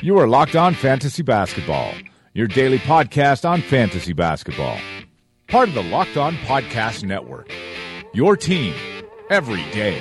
You are Locked On Fantasy Basketball, your daily podcast on fantasy basketball. Part of the Locked On Podcast Network. Your team every day.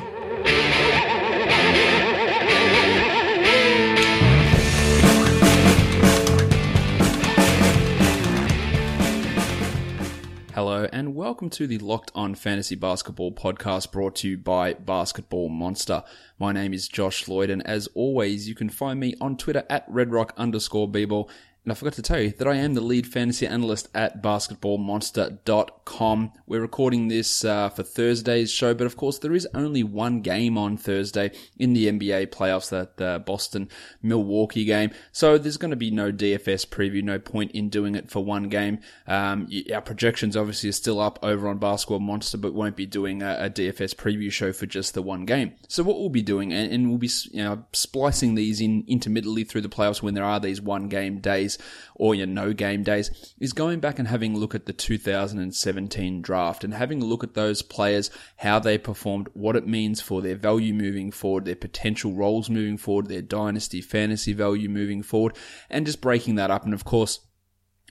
Hello, and welcome to the Locked On Fantasy Basketball podcast brought to you by Basketball Monster. My name is Josh Lloyd, and as always, you can find me on Twitter at redrock underscore bball and I forgot to tell you that I am the lead fantasy analyst at basketballmonster.com. We're recording this uh, for Thursday's show, but of course, there is only one game on Thursday in the NBA playoffs, that uh, Boston Milwaukee game. So there's going to be no DFS preview, no point in doing it for one game. Um, our projections obviously are still up over on Basketball Monster, but won't be doing a, a DFS preview show for just the one game. So what we'll be doing, and, and we'll be you know, splicing these in intermittently through the playoffs when there are these one game days or your no game days is going back and having a look at the 2017 draft and having a look at those players, how they performed, what it means for their value moving forward, their potential roles moving forward, their dynasty fantasy value moving forward, and just breaking that up. And of course,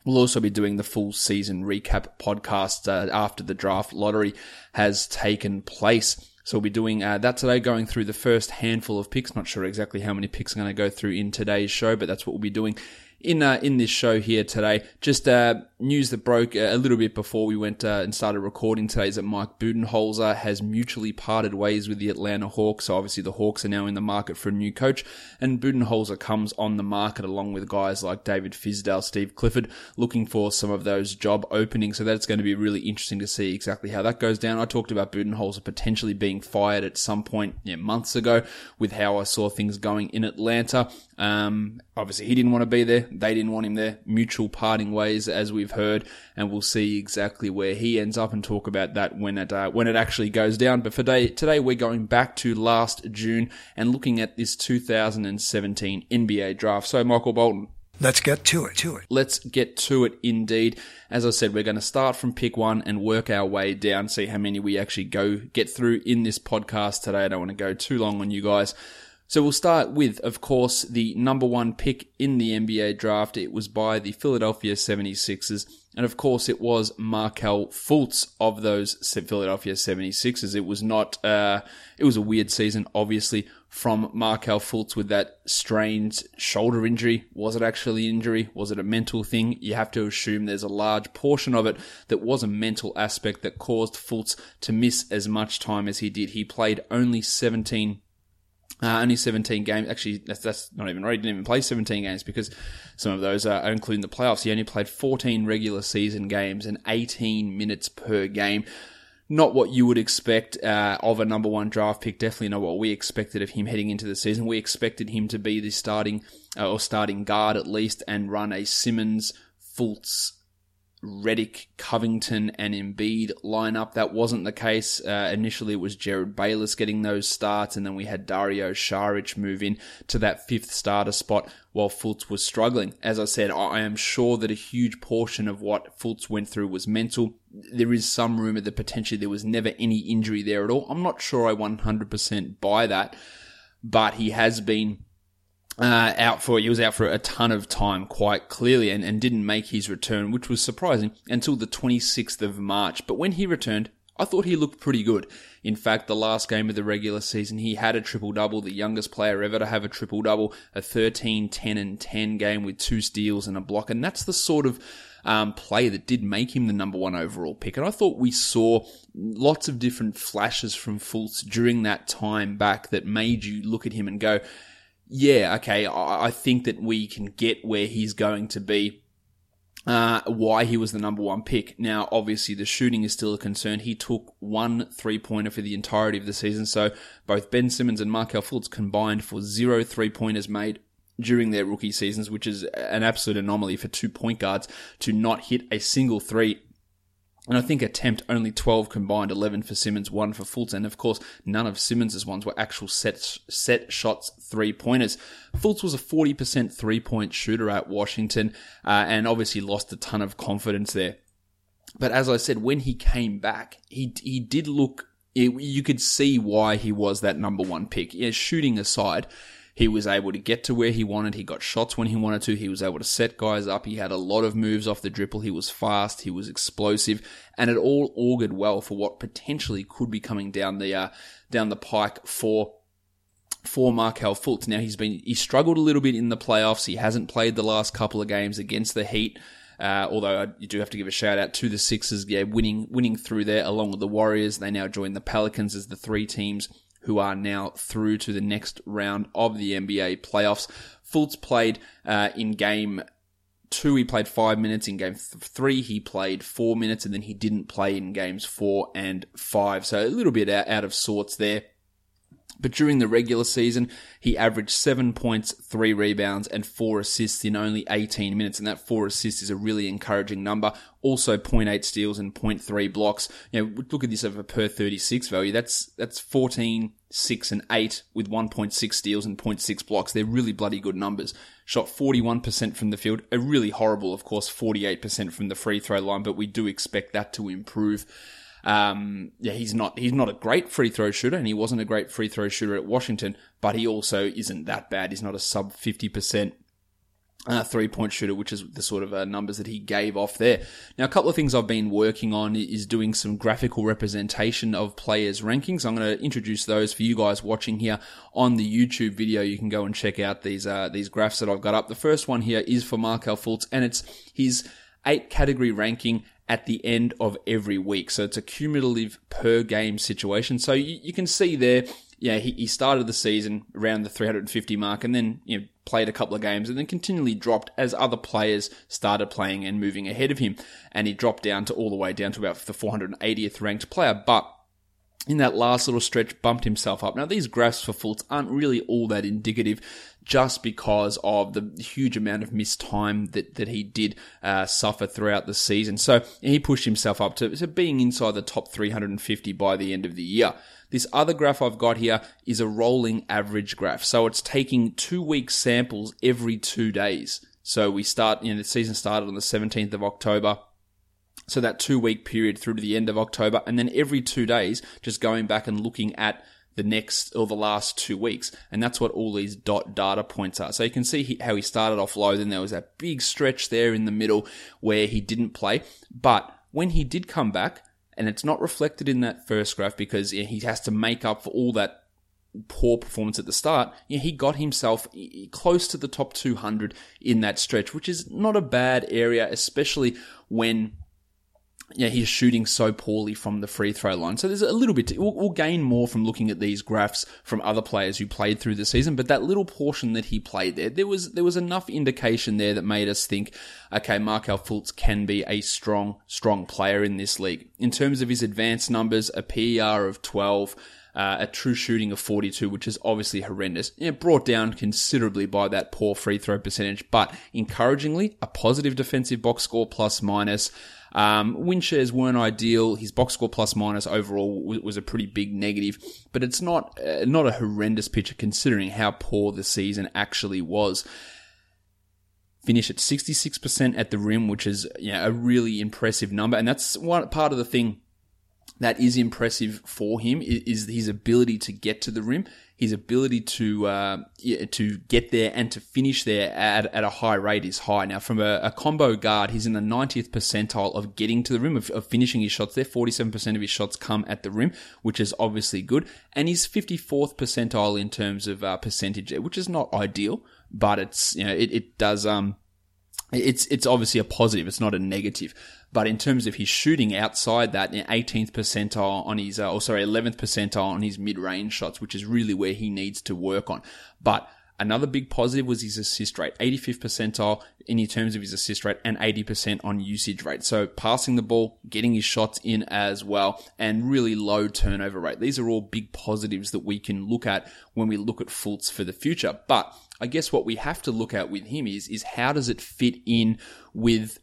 We'll also be doing the full season recap podcast uh, after the draft lottery has taken place. So we'll be doing uh, that today, going through the first handful of picks. Not sure exactly how many picks I'm going to go through in today's show, but that's what we'll be doing in uh, in this show here today. Just uh, news that broke a little bit before we went uh, and started recording today is that Mike Budenholzer has mutually parted ways with the Atlanta Hawks. So obviously the Hawks are now in the market for a new coach, and Budenholzer comes on the market along with guys like David Fizdale, Steve Clifford, looking for some of those job openings. So that's going to be really interesting to see exactly how that goes down. I talked about Budenholzer potentially being fired at some point yeah, months ago with how I saw things going in Atlanta. Um, obviously, he didn't want to be there. They didn't want him there. Mutual parting ways, as we've heard, and we'll see exactly where he ends up and talk about that when it uh, when it actually goes down. But for today, today we're going back to last June and looking at this 2017 NBA draft. So, Michael Bolton. Let's get to it, to it. Let's get to it indeed. As I said, we're going to start from pick one and work our way down, see how many we actually go get through in this podcast today. I don't want to go too long on you guys. So we'll start with, of course, the number one pick in the NBA draft. It was by the Philadelphia 76ers. And of course, it was Markelle Fultz of those Philadelphia 76ers. It was not, uh, it was a weird season, obviously, from Markelle Fultz with that strained shoulder injury. Was it actually injury? Was it a mental thing? You have to assume there's a large portion of it that was a mental aspect that caused Fultz to miss as much time as he did. He played only 17 uh, only 17 games. Actually, that's, that's not even right. He didn't even play 17 games because some of those are including the playoffs. He only played 14 regular season games and 18 minutes per game. Not what you would expect uh, of a number one draft pick. Definitely not what we expected of him heading into the season. We expected him to be the starting uh, or starting guard at least and run a Simmons, Fultz, Redick, Covington, and Embiid lineup. That wasn't the case. Uh, initially, it was Jerryd Bayless getting those starts, and then we had Dario Saric move in to that fifth starter spot while Fultz was struggling. As I said, I am sure that a huge portion of what Fultz went through was mental. There is some rumor that potentially there was never any injury there at all. I'm not sure I 100% buy that, but he has been uh, out for he was out for a ton of time quite clearly and, and didn't make his return, which was surprising until the 26th of March. But when he returned, I thought he looked pretty good. In fact, the last game of the regular season, he had a triple double, the youngest player ever to have a triple double, a 13, 10, and 10 game with two steals and a block. And that's the sort of um, play that did make him the number one overall pick. And I thought we saw lots of different flashes from Fultz during that time back that made you look at him and go, yeah, okay, I, I think that we can get where he's going to be. Uh, why he was the number one pick. Now, obviously, the shooting is still a concern. He took one three pointer for the entirety of the season, so both Ben Simmons and Markelle Fultz combined for zero three pointers made during their rookie seasons, which is an absolute anomaly for two point guards to not hit a single three and I think attempt only 12 combined, 11 for Simmons, 1 for Fultz. And of course, none of Simmons' ones were actual set, set shots, three pointers. Fultz was a 40% three point shooter at Washington, uh, and obviously lost a ton of confidence there. But as I said, when he came back, he, he did look, you could see why he was that number one pick. Yeah, shooting aside, He was able to get to where he wanted. He got shots when he wanted to. He was able to set guys up. He had a lot of moves off the dribble. He was fast. He was explosive, and it all augured well for what potentially could be coming down the uh, down the pike for for Markelle Fultz. Now he's been he struggled a little bit in the playoffs. He hasn't played the last couple of games against the Heat. Uh, although you do have to give a shout out to the Sixers, yeah, winning winning through there along with the Warriors. They now join the Pelicans as the three teams who are now through to the next round of the NBA playoffs. Fultz played uh, in game two, he played five minutes. In game th- three, he played four minutes, and then he didn't play in games four and five. So a little bit out, out of sorts there. But during the regular season, he averaged seven points, three rebounds, and four assists in only 18 minutes. And that four assists is a really encouraging number. Also 0.8 steals and 0.3 blocks. You know, look at this over per 36 value. That's, that's 14, 6, and 8 with 1.6 steals and 0.6 blocks. They're really bloody good numbers. Shot 41% from the field. A really horrible, of course, 48% from the free throw line, but we do expect that to improve. Um, yeah, he's not he's not a great free throw shooter, and he wasn't a great free throw shooter at Washington, but he also isn't that bad. He's not a sub fifty percent uh, three point shooter, which is the sort of uh, numbers that he gave off there. Now, a couple of things I've been working on is doing some graphical representation of players' rankings. I'm going to introduce those for you guys watching here on the YouTube video. You can go and check out these uh, these graphs that I've got up. The first one here is for Markelle Fultz, and it's his eight category ranking at the end of every week. So it's a cumulative per game situation. So you, you can see there, yeah, he, he started the season around the 350 mark and then, you know, played a couple of games and then continually dropped as other players started playing and moving ahead of him. And he dropped down to all the way down to about the 480th ranked player. But in that last little stretch bumped himself up. Now these graphs for Fultz aren't really all that indicative just because of the huge amount of missed time that, that he did uh, suffer throughout the season. So he pushed himself up to, to being inside the top 350 by the end of the year. This other graph I've got here is a rolling average graph. So it's taking two week samples every two days. So we start, you know, the season started on the 17th of October. So that two week period through to the end of October. And then every two days, just going back and looking at the next or the last two weeks. And that's what all these dot data points are. So you can see he, how he started off low. Then there was that big stretch there in the middle where he didn't play. But when he did come back, and it's not reflected in that first graph because he has to make up for all that poor performance at the start, he got himself close to the top 200 in that stretch, which is not a bad area, especially when yeah, he's shooting so poorly from the free throw line. So there's a little bit, to, we'll, we'll, gain more from looking at these graphs from other players who played through the season, but that little portion that he played there, there was, there was enough indication there that made us think, okay, Markelle Fultz can be a strong, strong player in this league. In terms of his advanced numbers, a PER of 12, uh, a true shooting of 42, which is obviously horrendous. Know, brought down considerably by that poor free throw percentage, but encouragingly, a positive defensive box score plus minus. Um, win shares weren't ideal. His box score plus minus overall was a pretty big negative, but it's not uh, not a horrendous picture considering how poor the season actually was. Finish at 66% at the rim, which is you know, a really impressive number, and that's one part of the thing that is impressive for him is his ability to get to the rim his ability to uh, to get there and to finish there at, at a high rate is high. Now, from a, a combo guard, he's in the 90th percentile of getting to the rim, of, of finishing his shots there. 47% of his shots come at the rim, which is obviously good. And he's 54th percentile in terms of uh, percentage, which is not ideal, but it's, you know, it, it does, um, it's, it's obviously a positive. It's not a negative. But in terms of his shooting outside that, 18th percentile on his, uh, or sorry, 11th percentile on his mid-range shots, which is really where he needs to work on. But Another big positive was his assist rate, 85th percentile in terms of his assist rate and 80% on usage rate. So passing the ball, getting his shots in as well, and really low turnover rate. These are all big positives that we can look at when we look at Fultz for the future. But I guess what we have to look at with him is, is how does it fit in with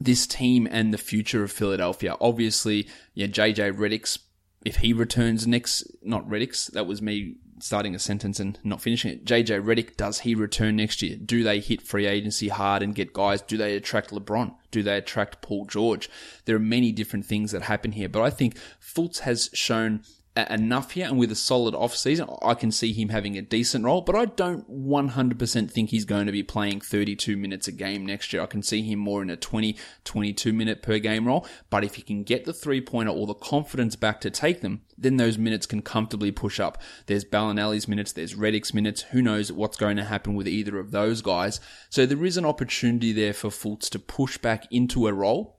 this team and the future of Philadelphia. Obviously, yeah, JJ Redick's if he returns next, not Redick's, that was me starting a sentence and not finishing it. JJ Redick, does he return next year? Do they hit free agency hard and get guys? Do they attract LeBron? Do they attract Paul George? There are many different things that happen here, but I think Fultz has shown enough here, and with a solid off season, I can see him having a decent role. But I don't 100% think he's going to be playing 32 minutes a game next year. I can see him more in a 20, 22 minute per game role. But if he can get the three pointer or the confidence back to take them, then those minutes can comfortably push up. There's Belinelli's minutes, there's Redick's minutes. Who knows what's going to happen with either of those guys? So there is an opportunity there for Fultz to push back into a role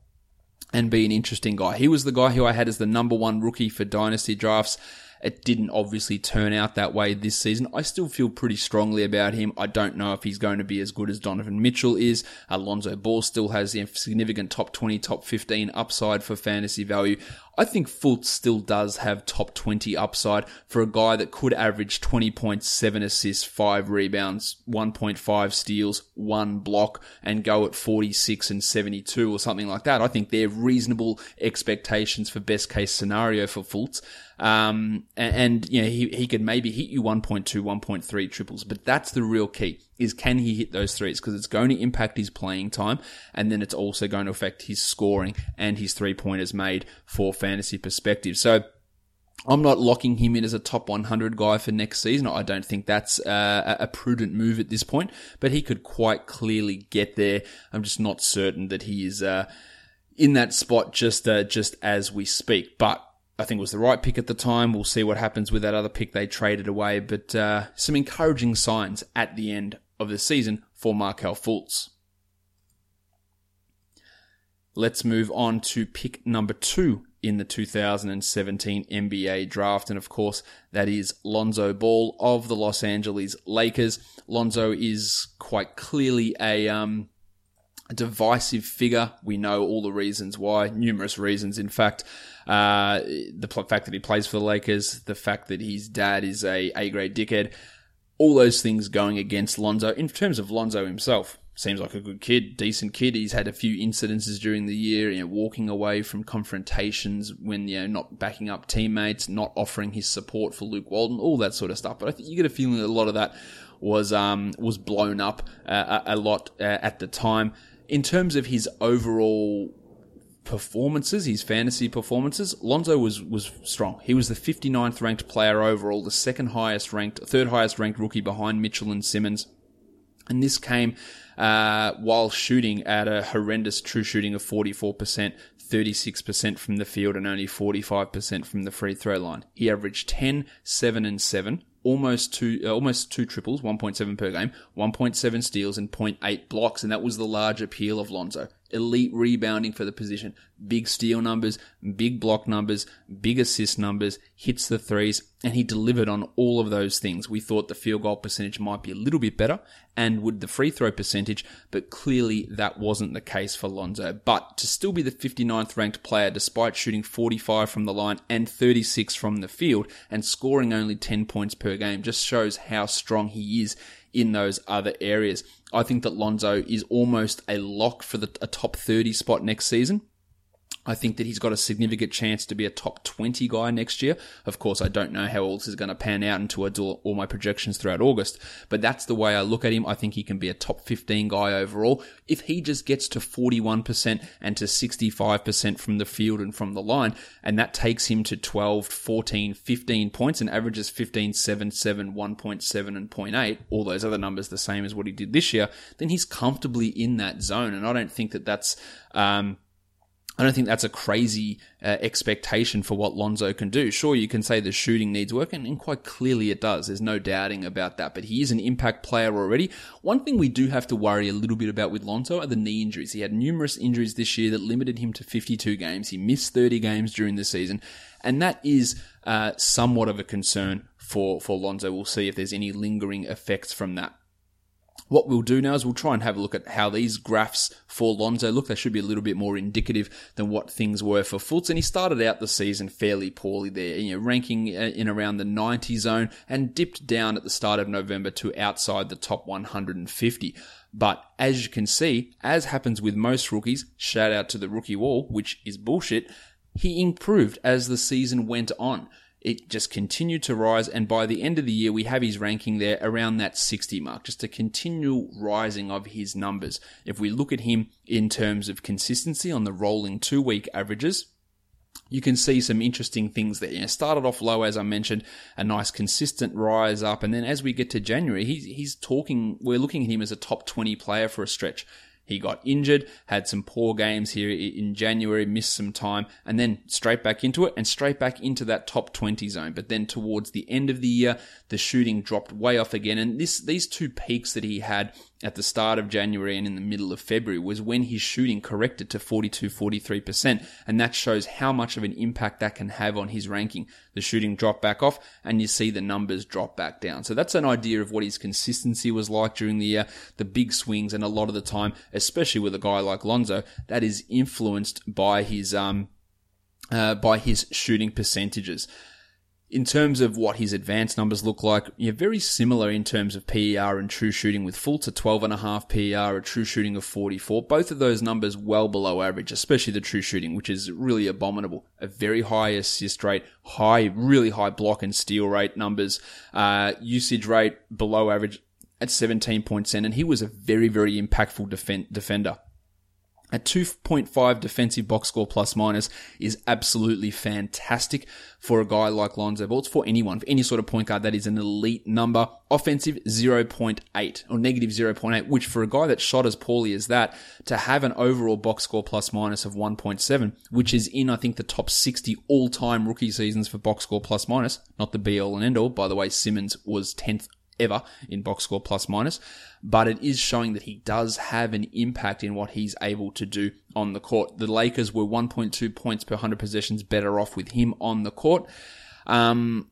and be an interesting guy. He was the guy who I had as the number one rookie for dynasty drafts. It didn't obviously turn out that way this season. I still feel pretty strongly about him. I don't know if he's going to be as good as Donovan Mitchell is. Alonzo Ball still has significant top 20, top 15 upside for fantasy value. I think Fultz still does have top 20 upside for a guy that could average 20.7 assists, 5 rebounds, 1.5 steals, 1 block, and go at 46 and 72 or something like that. I think they're reasonable expectations for best case scenario for Fultz. Um, and, and, you know, he, he could maybe hit you 1.2, 1.3 triples, but that's the real key is can he hit those threes? Because it's going to impact his playing time and then it's also going to affect his scoring and his three pointers made for fantasy perspective. So, I'm not locking him in as a top 100 guy for next season. I don't think that's uh, a prudent move at this point, but he could quite clearly get there. I'm just not certain that he is uh, in that spot just uh, just as we speak. But I think it was the right pick at the time. We'll see what happens with that other pick they traded away, but uh, some encouraging signs at the end of the season for Markelle Fultz. Let's move on to pick number two in the 2017 NBA draft. And of course, that is Lonzo Ball of the Los Angeles Lakers. Lonzo is quite clearly a, um, a divisive figure. We know all the reasons why, numerous reasons, in fact. Uh, the fact that he plays for the Lakers, the fact that his dad is a A grade dickhead, all those things going against Lonzo. In terms of Lonzo himself, seems like a good kid, decent kid. He's had a few incidences during the year, you know, walking away from confrontations when, you know, not backing up teammates, not offering his support for Luke Walton, all that sort of stuff. But I think you get a feeling that a lot of that was, um, was blown up uh, a, a, lot uh, at the time. In terms of his overall performances, his fantasy performances, Lonzo was was strong. He was the 59th ranked player overall, the second highest ranked, third highest ranked rookie behind Mitchell and Simmons. And this came uh, while shooting at a horrendous true shooting of 44%, 36% from the field, and only 45% from the free throw line. He averaged 10, 7, and 7 almost two uh, almost two triples, 1.7 per game, 1.7 steals and 0.8 blocks, and that was the large appeal of Lonzo. Elite rebounding for the position, big steal numbers, big block numbers, big assist numbers, hits the threes, and he delivered on all of those things. We thought the field goal percentage might be a little bit better, and would the free throw percentage, but clearly that wasn't the case for Lonzo. But to still be the 59th ranked player despite shooting 45 from the line and 36 from the field and scoring only 10 points per game just shows how strong he is in those other areas. I think that Lonzo is almost a lock for the, a top 30 spot next season. I think that he's got a significant chance to be a top 20 guy next year. Of course, I don't know how all this is going to pan out until I do all my projections throughout August, but that's the way I look at him. I think he can be a top 15 guy overall. If he just gets to 41% and to 65% from the field and from the line, and that takes him to 12, 14, 15 points and averages 15, 7, 7, 1.7 and 0.8, all those other numbers the same as what he did this year, then he's comfortably in that zone. And I don't think that that's, um, I don't think that's a crazy uh, expectation for what Lonzo can do. Sure, you can say the shooting needs work, and, and, quite clearly it does. There's no doubting about that. But he is an impact player already. One thing we do have to worry a little bit about with Lonzo are the knee injuries. He had numerous injuries this year that limited him to 52 games. He missed 30 games during the season, and that is uh, somewhat of a concern for for Lonzo. We'll see if there's any lingering effects from that. What we'll do now is we'll try and have a look at how these graphs for Lonzo look. They should be a little bit more indicative than what things were for Fultz. And he started out the season fairly poorly there, you know, ranking uh, in around the 90 zone and dipped down at the start of November to outside the top 150. But as you can see, as happens with most rookies, shout out to the rookie wall, which is bullshit, he improved as the season went on it just continued to rise. And by the end of the year, we have his ranking there around that 60 mark, just a continual rising of his numbers. If we look at him in terms of consistency on the rolling two week averages, you can see some interesting things there. You know, started off low, as I mentioned, a nice consistent rise up, and then as we get to January, he's he's talking. We're looking at him as a top twenty player for a stretch. He got injured, had some poor games here in January, missed some time, and then straight back into it and straight back into that top 20 zone. But then towards the end of the year, the shooting dropped way off again. And this, these two peaks that he had at the start of January and in the middle of February was when his shooting corrected to 42, 43%. And that shows how much of an impact that can have on his ranking. The shooting dropped back off and you see the numbers drop back down. So that's an idea of what his consistency was like during the year, the big swings. And a lot of the time, especially with a guy like Lonzo, that is influenced by his, um, uh, by his shooting percentages in terms of what his advanced numbers look like, you're very similar in terms of PER and true shooting with Fultz, a 12.5 PER, a true shooting of 44. Both of those numbers well below average, especially the true shooting, which is really abominable. A very high assist rate, high, really high block and steal rate numbers, uh, usage rate below average at 17 points in, and he was a very, very impactful defender. A 2.5 defensive box score plus minus is absolutely fantastic for a guy like Lonzo Ball. It's for anyone, for any sort of point guard, that is an elite number. Offensive 0.8 or negative 0.8, which for a guy that shot as poorly as that, to have an overall box score plus minus of 1.7, which is in, I think, the top 60 all time rookie seasons for box score plus minus, not the be all and end all. By the way, Simmons was 10th ever in box score plus minus, but it is showing that he does have an impact in what he's able to do on the court. The Lakers were 1.2 points per 100 possessions better off with him on the court. Um,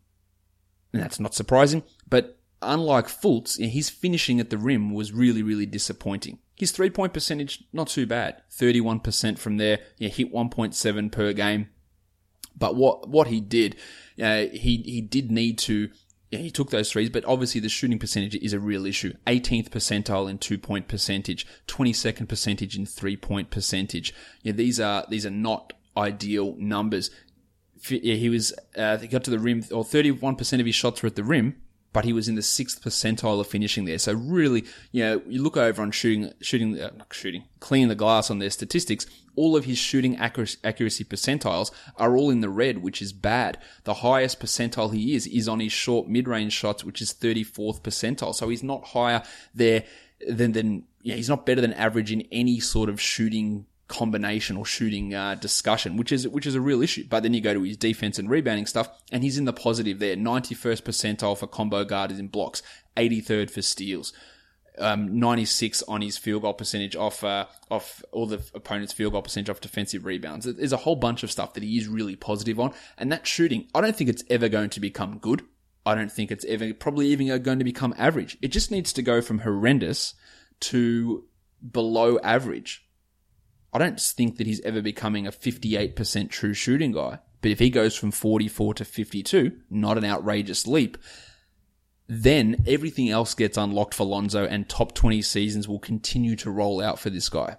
that's not surprising, but unlike Fultz, his finishing at the rim was really, really disappointing. His three point percentage, not too bad. 31% from there. Yeah, hit 1.7 per game. But what, what he did, uh, he, he did need to yeah, he took those threes, but obviously the shooting percentage is a real issue. 18th percentile in two point percentage, 22nd percentage in three point percentage. Yeah, these are these are not ideal numbers. Yeah, he was uh, he got to the rim, or 31% of his shots were at the rim, but he was in the sixth percentile of finishing there. So really, you know, you look over on shooting, shooting, uh, not shooting, cleaning the glass on their statistics. All of his shooting accuracy, accuracy percentiles are all in the red, which is bad. The highest percentile he is is on his short mid-range shots, which is 34th percentile. So he's not higher there than than yeah, he's not better than average in any sort of shooting combination or shooting uh, discussion, which is which is a real issue. But then you go to his defense and rebounding stuff, and he's in the positive there. Ninety first percentile for combo guards in blocks, eighty third for steals. Um, 96 on his field goal percentage off uh, off all the opponent's field goal percentage off defensive rebounds. There's a whole bunch of stuff that he is really positive on, and that shooting, I don't think it's ever going to become good. I don't think it's ever probably even going to become average. It just needs to go from horrendous to below average I don't think that he's ever becoming a 58% true shooting guy. But if he goes from 44 to 52, not an outrageous leap, then everything else gets unlocked for Lonzo and top 20 seasons will continue to roll out for this guy.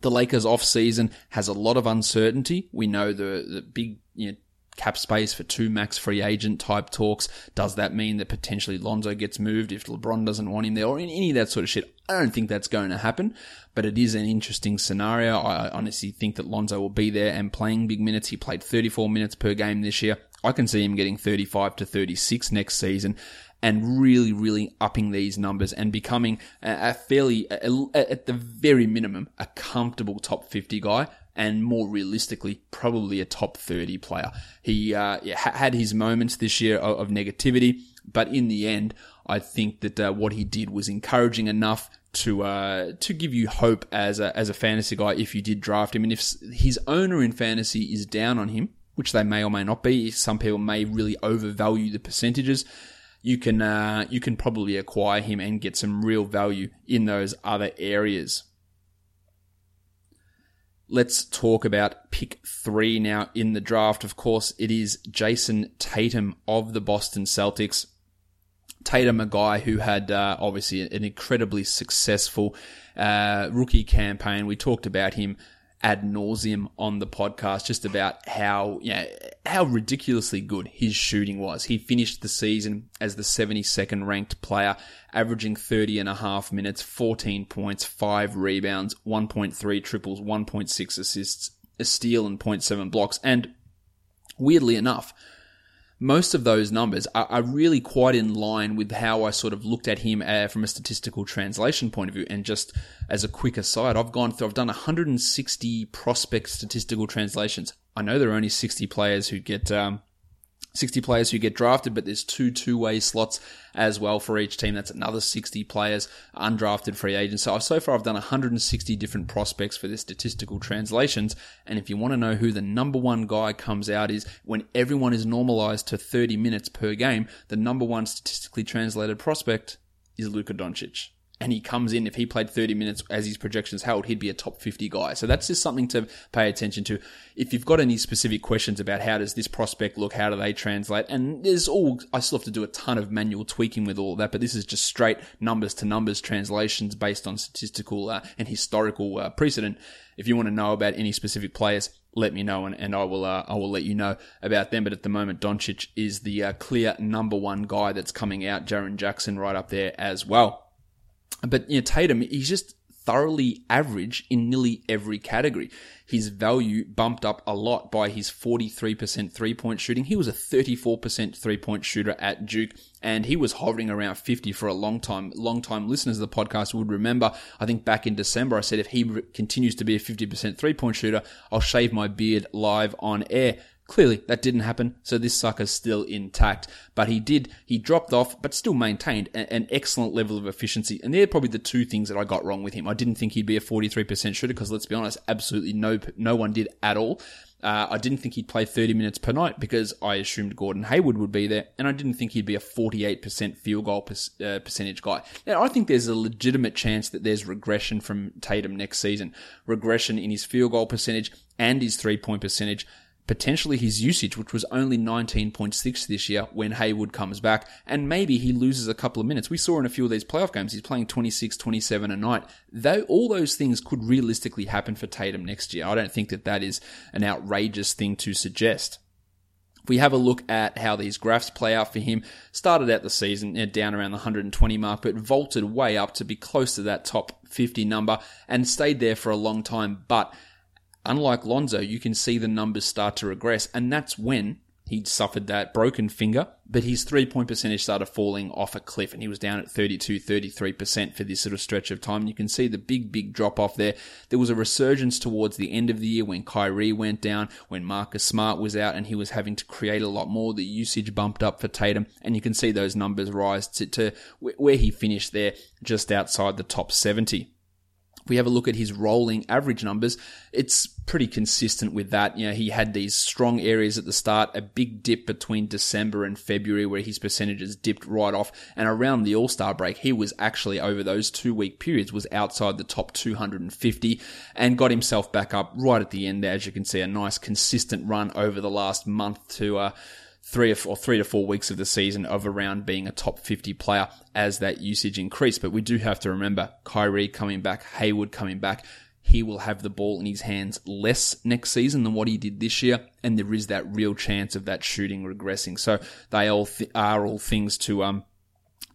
The Lakers off season has a lot of uncertainty. We know the, the big, you know, cap space for two max free agent type talks. Does that mean that potentially Lonzo gets moved if LeBron doesn't want him there or in any of that sort of shit? I don't think that's going to happen, but it is an interesting scenario. I honestly think that Lonzo will be there and playing big minutes. He played 34 minutes per game this year. I can see him getting 35 to 36 next season and really, really upping these numbers and becoming a, fairly, at the very minimum, a comfortable top 50 guy and more realistically, probably a top 30 player. He uh, had his moments this year of, negativity, but in the end, I think that uh, what he did was encouraging enough to uh, to give you hope as a as a fantasy guy if you did draft him, and if his owner in fantasy is down on him, which they may or may not be, some people may really overvalue the percentages. You can uh, you can probably acquire him and get some real value in those other areas. Let's talk about pick three now in the draft. Of course, it is Jayson Tatum of the Boston Celtics. Tatum, a guy who had uh, obviously an incredibly successful uh, rookie campaign. We talked about him ad nauseum on the podcast, just about how you know, how ridiculously good his shooting was. He finished the season as the 72nd ranked player, averaging 30 and a half minutes, 14 points, 5 rebounds, 1.3 triples, 1.6 assists, a steal and 0.7 blocks. And Weirdly enough, most of those numbers are, are, really quite in line with how I sort of looked at him uh, from a statistical translation point of view. And just as a quick aside, I've gone through, I've done 160 prospect statistical translations. I know there are only 60 players who get um, 60 players who get drafted, but there's two two-way slots as well for each team. That's another 60 players, undrafted free agents. So so far I've done 160 different prospects for the statistical translations. And if you want to know who the number one guy comes out is when everyone is normalized to 30 minutes per game, the number one statistically translated prospect is Luka Doncic and he comes in, if he played 30 minutes as his projections held, he'd be a top 50 guy. So that's just something to pay attention to. If you've got any specific questions about how does this prospect look, how do they translate, and there's all, I still have to do a ton of manual tweaking with all that, but this is just straight numbers to numbers translations based on statistical uh, and historical uh, precedent. If you want to know about any specific players, let me know and, and I will uh, I will let you know about them. But at the moment, Doncic is the uh, clear number one guy that's coming out. Jaren Jackson right up there as well. But you know, Tatum, he's just thoroughly average in nearly every category. His value bumped up a lot by his 43% three point shooting. He was a 34% three point shooter at Duke and he was hovering around 50 for a long time. Long time listeners of the podcast would remember, I think back in December, I said if he continues to be a 50% three point shooter, I'll shave my beard live on air. Clearly, that didn't happen, so this sucker's still intact. But he did, he dropped off, but still maintained an excellent level of efficiency. And they're probably the two things that I got wrong with him. I didn't think he'd be a 43% shooter, because let's be honest, absolutely no, no one did at all. Uh, I didn't think he'd play 30 minutes per night because I assumed Gordon Hayward would be there, and I didn't think he'd be a 48% field goal per, uh, percentage guy. Now, I think there's a legitimate chance that there's regression from Tatum next season. Regression in his field goal percentage and his three point percentage potentially his usage, which was only 19.6 this year when Hayward comes back, and maybe he loses a couple of minutes. We saw in a few of these playoff games, he's playing 26, 27 a night. Though all those things could realistically happen for Tatum next year. I don't think that that is an outrageous thing to suggest. If we have a look at how these graphs play out for him, started out the season eh, down around the 120 mark, but vaulted way up to be close to that top 50 number and stayed there for a long time. But Unlike Lonzo, you can see the numbers start to regress, and that's when he suffered that broken finger, but his three point percentage started falling off a cliff and he was down at 32, 33% for this sort of stretch of time. And you can see the big, big drop off there. There was a resurgence towards the end of the year when Kyrie went down, when Marcus Smart was out and he was having to create a lot more. The usage bumped up for Tatum and you can see those numbers rise to, to where he finished there just outside the top 70 we have a look at his rolling average numbers, it's pretty consistent with that. You know, he had these strong areas at the start, a big dip between December and February where his percentages dipped right off. And around the All Star break, he was actually over those two week periods was outside the top 250 and got himself back up right at the end. As you can see, a nice consistent run over the last month to, uh, three or, three to four weeks of the season of around being a top 50 player as that usage increased. But we do have to remember Kyrie coming back, Hayward coming back. He will have the ball in his hands less next season than what he did this year, and there is that real chance of that shooting regressing. So they all th- are all things to um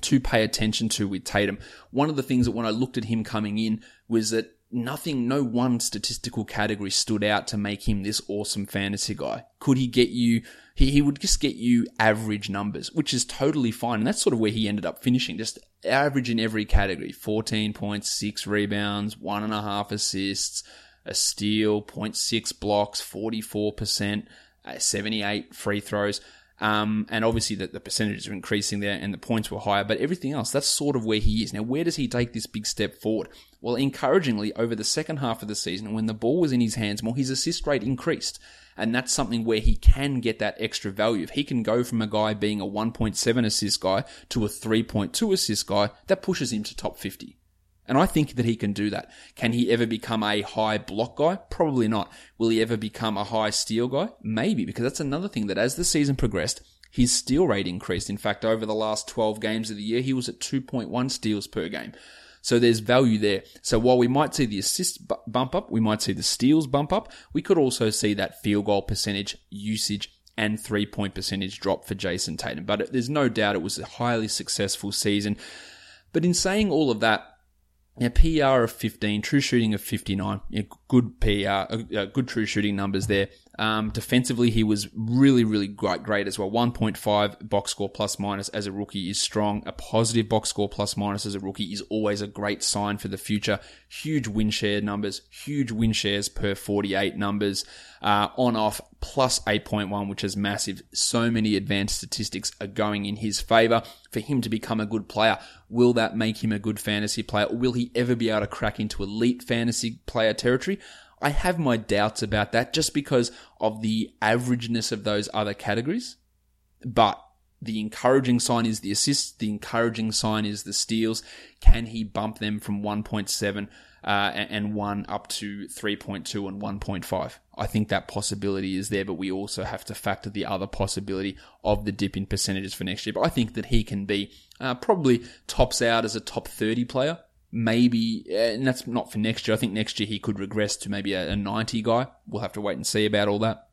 to pay attention to with Tatum. One of the things that when I looked at him coming in was that nothing, no one statistical category stood out to make him this awesome fantasy guy. Could he get you he, he would just get you average numbers, which is totally fine. And that's sort of where he ended up finishing, just average in every category 14.6 rebounds, one and a half assists, a steal, 0.6 blocks, 44%, uh, 78 free throws. Um, and obviously that the percentages are increasing there and the points were higher, but everything else, that's sort of where he is. Now, where does he take this big step forward? Well, encouragingly, over the second half of the season, when the ball was in his hands more, his assist rate increased. And that's something where he can get that extra value. If he can go from a guy being a 1.7 assist guy to a 3.2 assist guy, that pushes him to top 50. And I think that he can do that. Can he ever become a high block guy? Probably not. Will he ever become a high steal guy? Maybe, because that's another thing that as the season progressed, his steal rate increased. In fact, over the last 12 games of the year, he was at 2.1 steals per game. So there's value there. So while we might see the assist bump up, we might see the steals bump up, we could also see that field goal percentage usage and three point percentage drop for Jayson Tatum. But there's no doubt it was a highly successful season. But in saying all of that, yeah, PR of 15, true shooting of 59, yeah, good PR, good true shooting numbers there. Um, defensively, he was really, really great, great as well. 1.5 box score plus minus as a rookie is strong. A positive box score plus minus as a rookie is always a great sign for the future. Huge win share numbers, huge win shares per 48 numbers. Uh, on off plus 8.1, which is massive. So many advanced statistics are going in his favor for him to become a good player. Will that make him a good fantasy player? Or will he ever be able to crack into elite fantasy player territory? I have my doubts about that just because of the averageness of those other categories. But the encouraging sign is the assists. The encouraging sign is the steals. Can he bump them from 1.7 uh, and 1 up to 3.2 and 1.5? I think that possibility is there, but we also have to factor the other possibility of the dip in percentages for next year. But I think that he can be uh, probably tops out as a top 30 player maybe, and that's not for next year. I think next year he could regress to maybe a, a 90 guy. We'll have to wait and see about all that.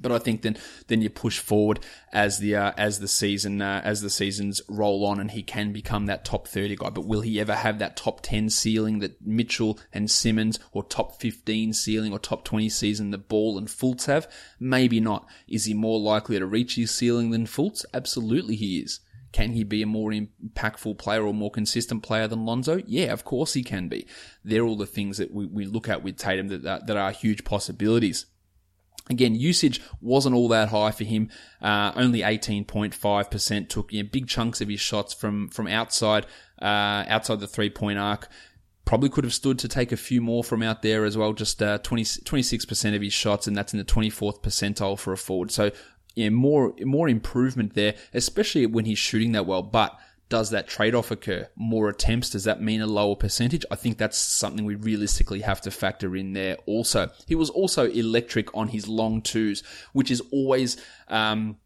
But I think then then you push forward as the uh, as the season uh, as the seasons roll on, and he can become that top thirty guy. But will he ever have that top ten ceiling that Mitchell and Simmons, or top fifteen ceiling, or top twenty season that Ball and Fultz have? Maybe not. Is he more likely to reach his ceiling than Fultz? Absolutely, he is. Can he be a more impactful player or more consistent player than Lonzo? Yeah, of course he can be. They're all the things that we, we look at with Tatum that, that, that are huge possibilities. Again, usage wasn't all that high for him. Uh, only 18.5% took you know, big chunks of his shots from, from outside, uh, outside the three point arc. Probably could have stood to take a few more from out there as well. Just, uh, 20, 26% of his shots, and that's in the 24th percentile for a forward. So yeah, more more improvement there, especially when he's shooting that well. But does that trade off occur? More attempts, does that mean a lower percentage? I think that's something we realistically have to factor in there also. He was also electric on his long twos, which is always, um,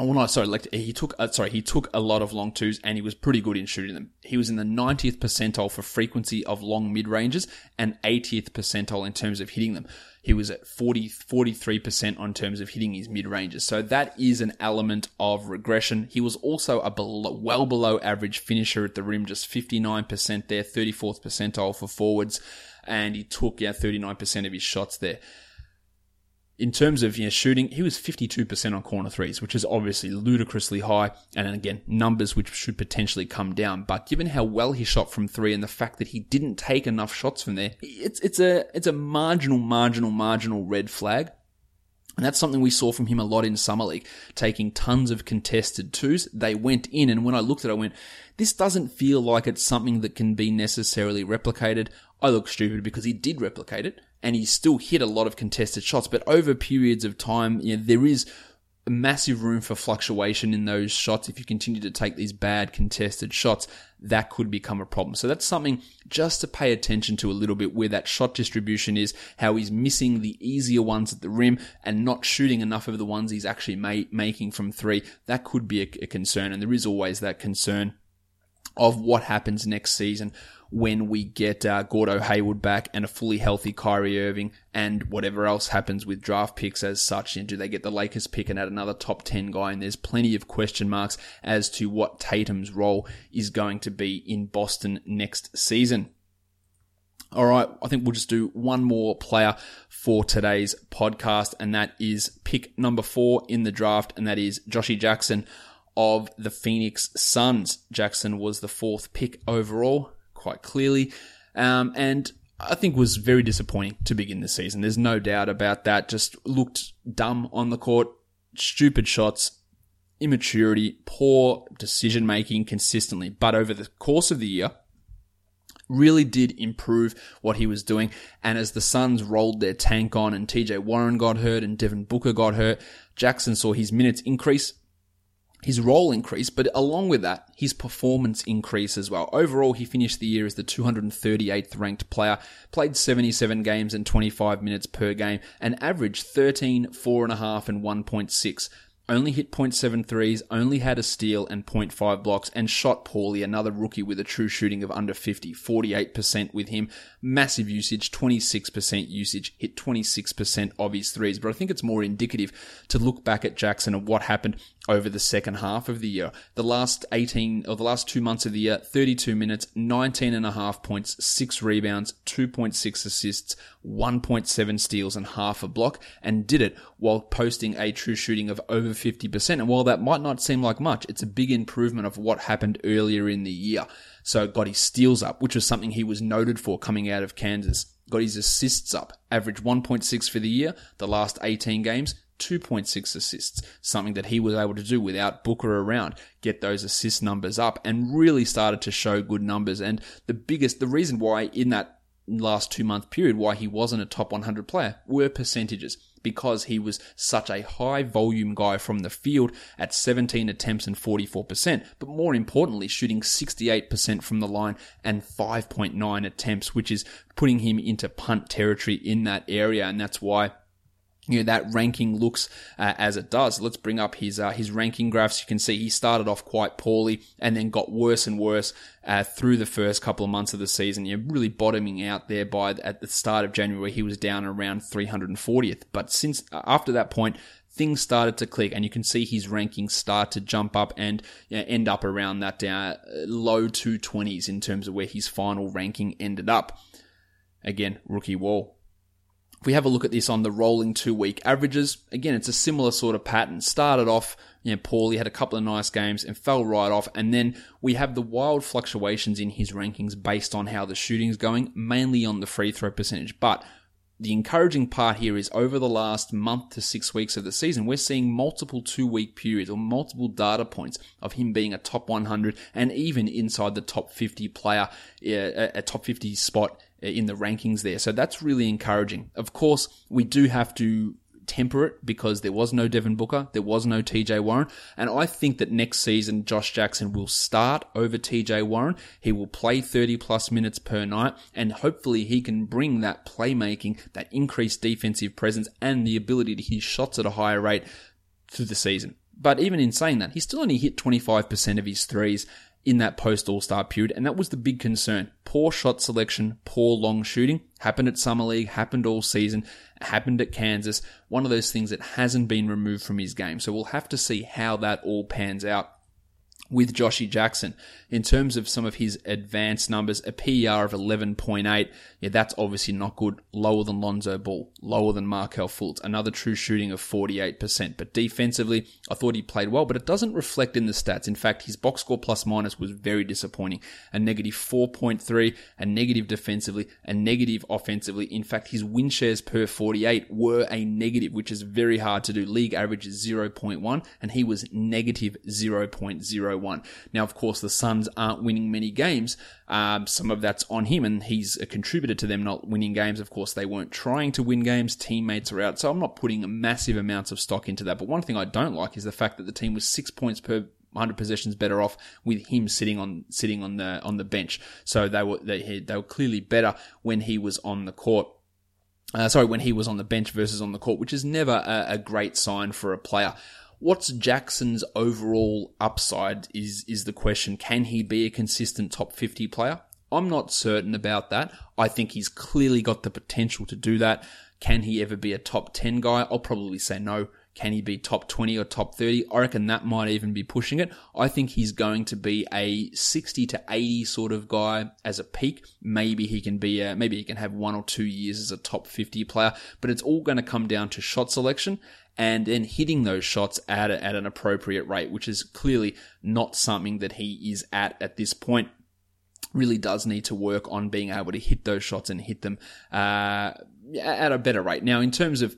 Oh no, sorry, like he took uh, sorry, he took a lot of long twos and he was pretty good in shooting them. He was in the 90th percentile for frequency of long mid ranges and 80th percentile in terms of hitting them. He was at 40 43% on terms of hitting his mid ranges. So that is an element of regression. He was also a below, well below average finisher at the rim, just 59% there, 34th percentile for forwards, and he took yeah 39% of his shots there in terms of you know, shooting, he was 52% on corner threes, which is obviously ludicrously high. And again, numbers which should potentially come down. But given how well he shot from three and the fact that he didn't take enough shots from there, it's, it's a, it's a marginal, marginal, marginal red flag. And that's something we saw from him a lot in Summer League, taking tons of contested twos. They went in, and when I looked at it, I went, this doesn't feel like it's something that can be necessarily replicated. I look stupid because he did replicate it and he still hit a lot of contested shots. But over periods of time, you know, there is massive room for fluctuation in those shots. If you continue to take these bad contested shots, that could become a problem. So that's something just to pay attention to a little bit where that shot distribution is, how he's missing the easier ones at the rim and not shooting enough of the ones he's actually ma- making from three. That could be a, a concern. And there is always that concern of what happens next season when we get uh, Gordo Hayward back and a fully healthy Kyrie Irving and whatever else happens with draft picks as such. And do they get the Lakers pick and add another top 10 guy? And there's plenty of question marks as to what Tatum's role is going to be in Boston next season. All right, I think we'll just do one more player for today's podcast, and that is pick number four in the draft, and that is Joshy Jackson of the Phoenix Suns. Jackson was the fourth pick overall quite clearly. Um, and I think was very disappointing to begin the season. There's no doubt about that. Just looked dumb on the court, stupid shots, immaturity, poor decision making consistently. But over the course of the year, really did improve what he was doing. And as the Suns rolled their tank on and TJ Warren got hurt and Devin Booker got hurt, Jackson saw his minutes increase his role increased, but along with that, his performance increased as well. Overall, he finished the year as the 238th ranked player, played 77 games and 25 minutes per game, and averaged 13, 4.5, and 1.6 only hit .73s, only had a steal and 0.5 blocks, and shot poorly, another rookie with a true shooting of under 50, 48% with him. Massive usage, 26% usage, hit 26% of his threes. But I think it's more indicative to look back at Jackson and what happened over the second half of the year. The last 18 or the last two months of the year, 32 minutes, 19 and a half points, six rebounds, 2.6 assists, 1.7 steals and half a block and did it while posting a true shooting of over 50%. And while that might not seem like much, it's a big improvement of what happened earlier in the year. So got his steals up, which was something he was noted for coming out of Kansas. Got his assists up, average 1.6 for the year, the last 18 games, 2.6 assists, something that he was able to do without Booker around, get those assist numbers up and really started to show good numbers. And the biggest, the reason why in that last two month period why he wasn't a top 100 player were percentages because he was such a high volume guy from the field at 17 attempts and 44%, but more importantly, shooting 68% from the line and 5.9 attempts, which is putting him into punt territory in that area. And that's why you know that ranking looks uh, as it does. Let's bring up his uh, his ranking graphs. You can see he started off quite poorly and then got worse and worse uh, through the first couple of months of the season. You're really bottoming out there by at the start of January. He was down around 340th, but since uh, after that point. Things started to click, and you can see his rankings start to jump up and you know, end up around that uh, low 220s in terms of where his final ranking ended up. Again, rookie wall if we have a look at this on the rolling two week averages, again, it's a similar sort of pattern. Started off, you know, poorly, had a couple of nice games and fell right off. And then we have the wild fluctuations in his rankings based on how the shooting's going, mainly on the free throw percentage. But the encouraging part here is over the last month to six weeks of the season, we're seeing multiple two week periods or multiple data points of him being a top 100 and even inside the top 50 player, a top 50 spot Uh, in the rankings there. So that's really encouraging. Of course, we do have to temper it because there was no Devin Booker, there was no TJ Warren, and I think that next season Josh Jackson will start over TJ Warren. He will play 30 plus minutes per night, and hopefully he can bring that playmaking, that increased defensive presence, and the ability to hit shots at a higher rate through the season. But even in saying that, he still only hit 25% of his threes in that post All Star period, and that was the big concern. Poor shot selection, poor long shooting. Happened at Summer League, happened all season, happened at Kansas. One of those things that hasn't been removed from his game. So we'll have to see how that all pans out with Joshy Jackson. In terms of some of his advanced numbers, a PER of 11.8, yeah, that's obviously not good. Lower than Lonzo Ball, lower than Markelle Fultz. Another true shooting of 48%. But defensively, I thought he played well, but it doesn't reflect in the stats. In fact, his box score plus minus was very disappointing. A negative 4.3, a negative defensively, a negative offensively. In fact, his win shares per 48 were a negative, which is very hard to do. League average is 0.1, and he was negative 0.01. Now, of course, the Suns aren't winning many games. Um, some of that's on him, and he's a contributor to them not winning games. Of course, they weren't trying to win games. Teammates are out. So I'm not putting massive amounts of stock into that. But one thing I don't like is the fact that the team was six points per 100 possessions better off with him sitting on sitting on the on the bench. So they were they, they were clearly better when he was on the court. Uh, sorry, when he was on the bench versus on the court, which is never a, a great sign for a player. What's Jackson's overall upside is is the question. Can he be a consistent top 50 player? I'm not certain about that. I think he's clearly got the potential to do that. Can he ever be a top 10 guy? I'll probably say no. Can he be top 20 or top 30? I reckon that might even be pushing it. I think he's going to be a 60 to 80 sort of guy as a peak. Maybe he can be a, maybe he can have one or two years as a top 50 player, but it's all going to come down to shot selection and then hitting those shots at, at an appropriate rate, which is clearly not something that he is at at this point. Really does need to work on being able to hit those shots and hit them uh, at a better rate. Now, in terms of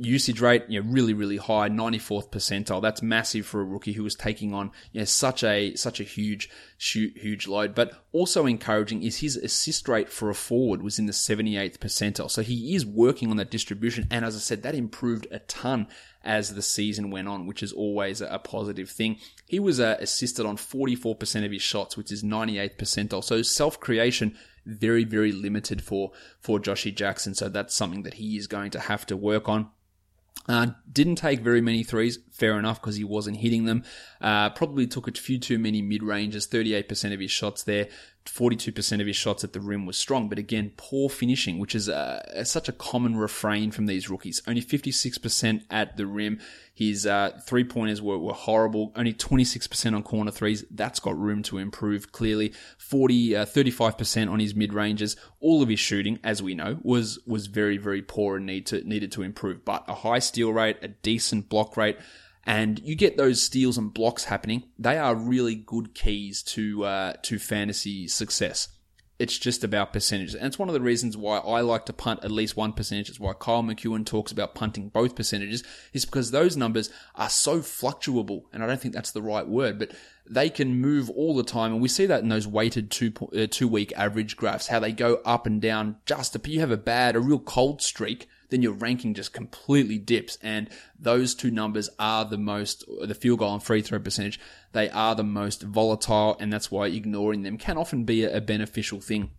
usage rate, you know, really, really high, 94th percentile. That's massive for a rookie who was taking on, you know, such a, such a huge, huge load. But also encouraging is his assist rate for a forward was in the 78th percentile. So he is working on that distribution. And as I said, that improved a ton as the season went on, which is always a positive thing. He was uh, assisted on 44% of his shots, which is 98th percentile. So self creation, very, very limited for, for Joshy Jackson. So that's something that he is going to have to work on. Uh, didn't take very many threes, fair enough, because he wasn't hitting them. Uh, probably took a few too many mid ranges, 38% of his shots there. 42% of his shots at the rim was strong, but again, poor finishing, which is uh, such a common refrain from these rookies. Only 56% at the rim. His uh, three pointers were, were horrible. Only 26% on corner threes. That's got room to improve clearly. 40, uh, 35% on his mid ranges. All of his shooting, as we know, was was very very poor and need to needed to improve. But a high steal rate, a decent block rate and you get those steals and blocks happening. They are really good keys to uh, to fantasy success. It's just about percentages, and it's one of the reasons why I like to punt at least one percentage. It's why Kyle McEwen talks about punting both percentages, is because those numbers are so fluctuable, and I don't think that's the right word, but they can move all the time, and we see that in those weighted two uh, two week average graphs, how they go up and down. Just if you have a bad, a real cold streak then your ranking just completely dips. And those two numbers are the most, the field goal and free throw percentage, they are the most volatile, and that's why ignoring them can often be a beneficial thing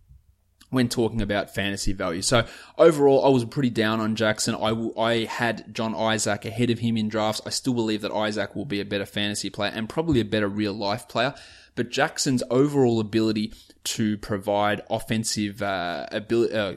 when talking about fantasy value. So overall, I was pretty down on Jackson. I, I had John Isaac ahead of him in drafts. I still believe that Isaac will be a better fantasy player and probably a better real life player. But Jackson's overall ability to provide offensive uh, ability, uh,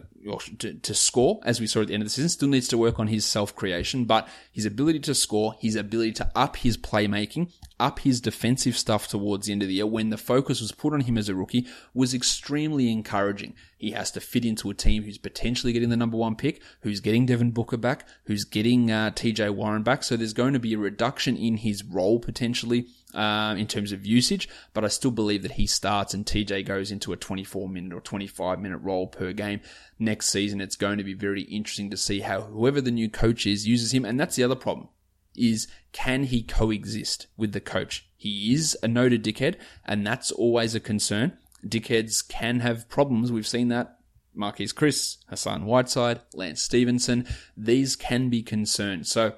to, to, score, as we saw at the end of the season, still needs to work on his self creation, but his ability to score, his ability to up his playmaking, up his defensive stuff towards the end of the year when the focus was put on him as a rookie was extremely encouraging. He has to fit into a team who's potentially getting the number one pick, who's getting Devin Booker back, who's getting uh, TJ Warren back. So there's going to be a reduction in his role potentially um, in terms of usage, but I still believe that he starts and TJ goes into a 24 minute or 25 minute role per game next season. It's going to be very interesting to see how whoever the new coach is uses him. And that's the other problem is can he coexist with the coach? He is a noted dickhead, and that's always a concern. Dickheads can have problems. We've seen that. Marquese Chriss, Hassan Whiteside, Lance Stephenson, these can be concerns. So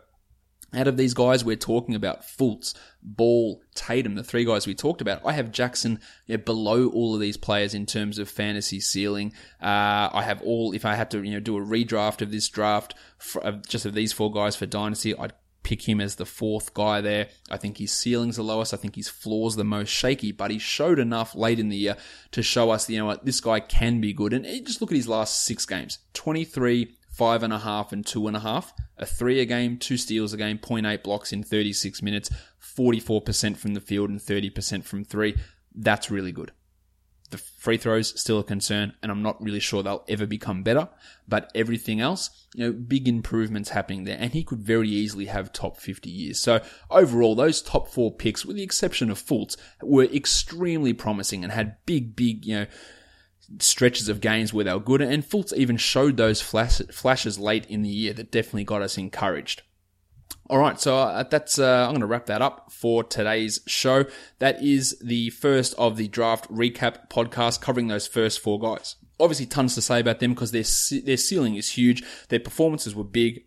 out of these guys, we're talking about Fultz, Ball, Tatum, the three guys we talked about. I have Jackson below all of these players in terms of fantasy ceiling. Uh, I have all. If I had to, you know, do a redraft of this draft, for, uh, just of these four guys for dynasty, I'd pick him as the fourth guy there. I think his ceiling's the lowest. I think his floor's the most shaky, but he showed enough late in the year to show us, you know what, this guy can be good. And just look at his last six games 23, five and a half and two and a half, a three a game, two steals a game, 0.8 blocks in 36 minutes, 44% from the field and 30% from three. That's really good. The free throws still a concern, and I'm not really sure they'll ever become better. But everything else, you know, big improvements happening there, and he could very easily have top 50 years. So overall, those top four picks, with the exception of Fultz, were extremely promising and had big, big, you know, stretches of games where they were good, and Fultz even showed those flash, flashes late in the year that definitely got us encouraged. All right, so uh, that's uh, I'm going to wrap that up for today's show. That is the first of the draft recap podcast covering those first four guys. Obviously, tons to say about them because their their ceiling is huge. Their performances were big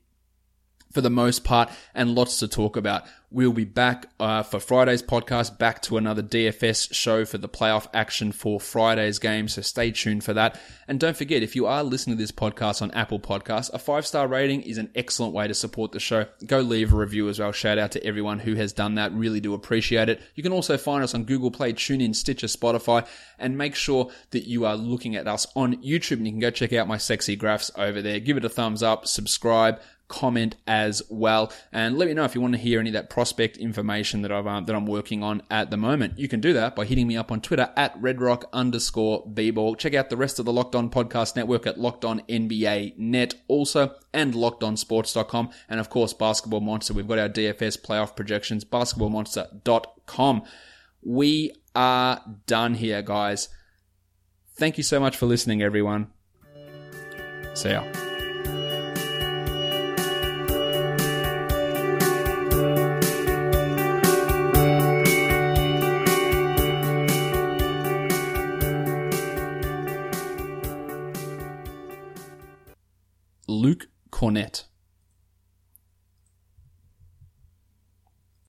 for the most part, and lots to talk about. We'll be back uh, for Friday's podcast, back to another DFS show for the playoff action for Friday's game. So stay tuned for that. And don't forget, if you are listening to this podcast on Apple Podcasts, a five star rating is an excellent way to support the show. Go leave a review as well. Shout out to everyone who has done that. Really do appreciate it. You can also find us on Google Play, TuneIn, Stitcher, Spotify, and make sure that you are looking at us on YouTube. And you can go check out my sexy graphs over there. Give it a thumbs up, subscribe comment as well. And let me know if you want to hear any of that prospect information that I've um, that I'm working on at the moment. You can do that by hitting me up on Twitter at redrock underscore bball. Check out the rest of the Locked On Podcast Network at Locked On NBA Net also and LockedOnSports.com. And of course, Basketball Monster. We've got our DFS playoff projections, basketballmonster.com. We are done here, guys. Thank you so much for listening, everyone. See ya. Luke Kornet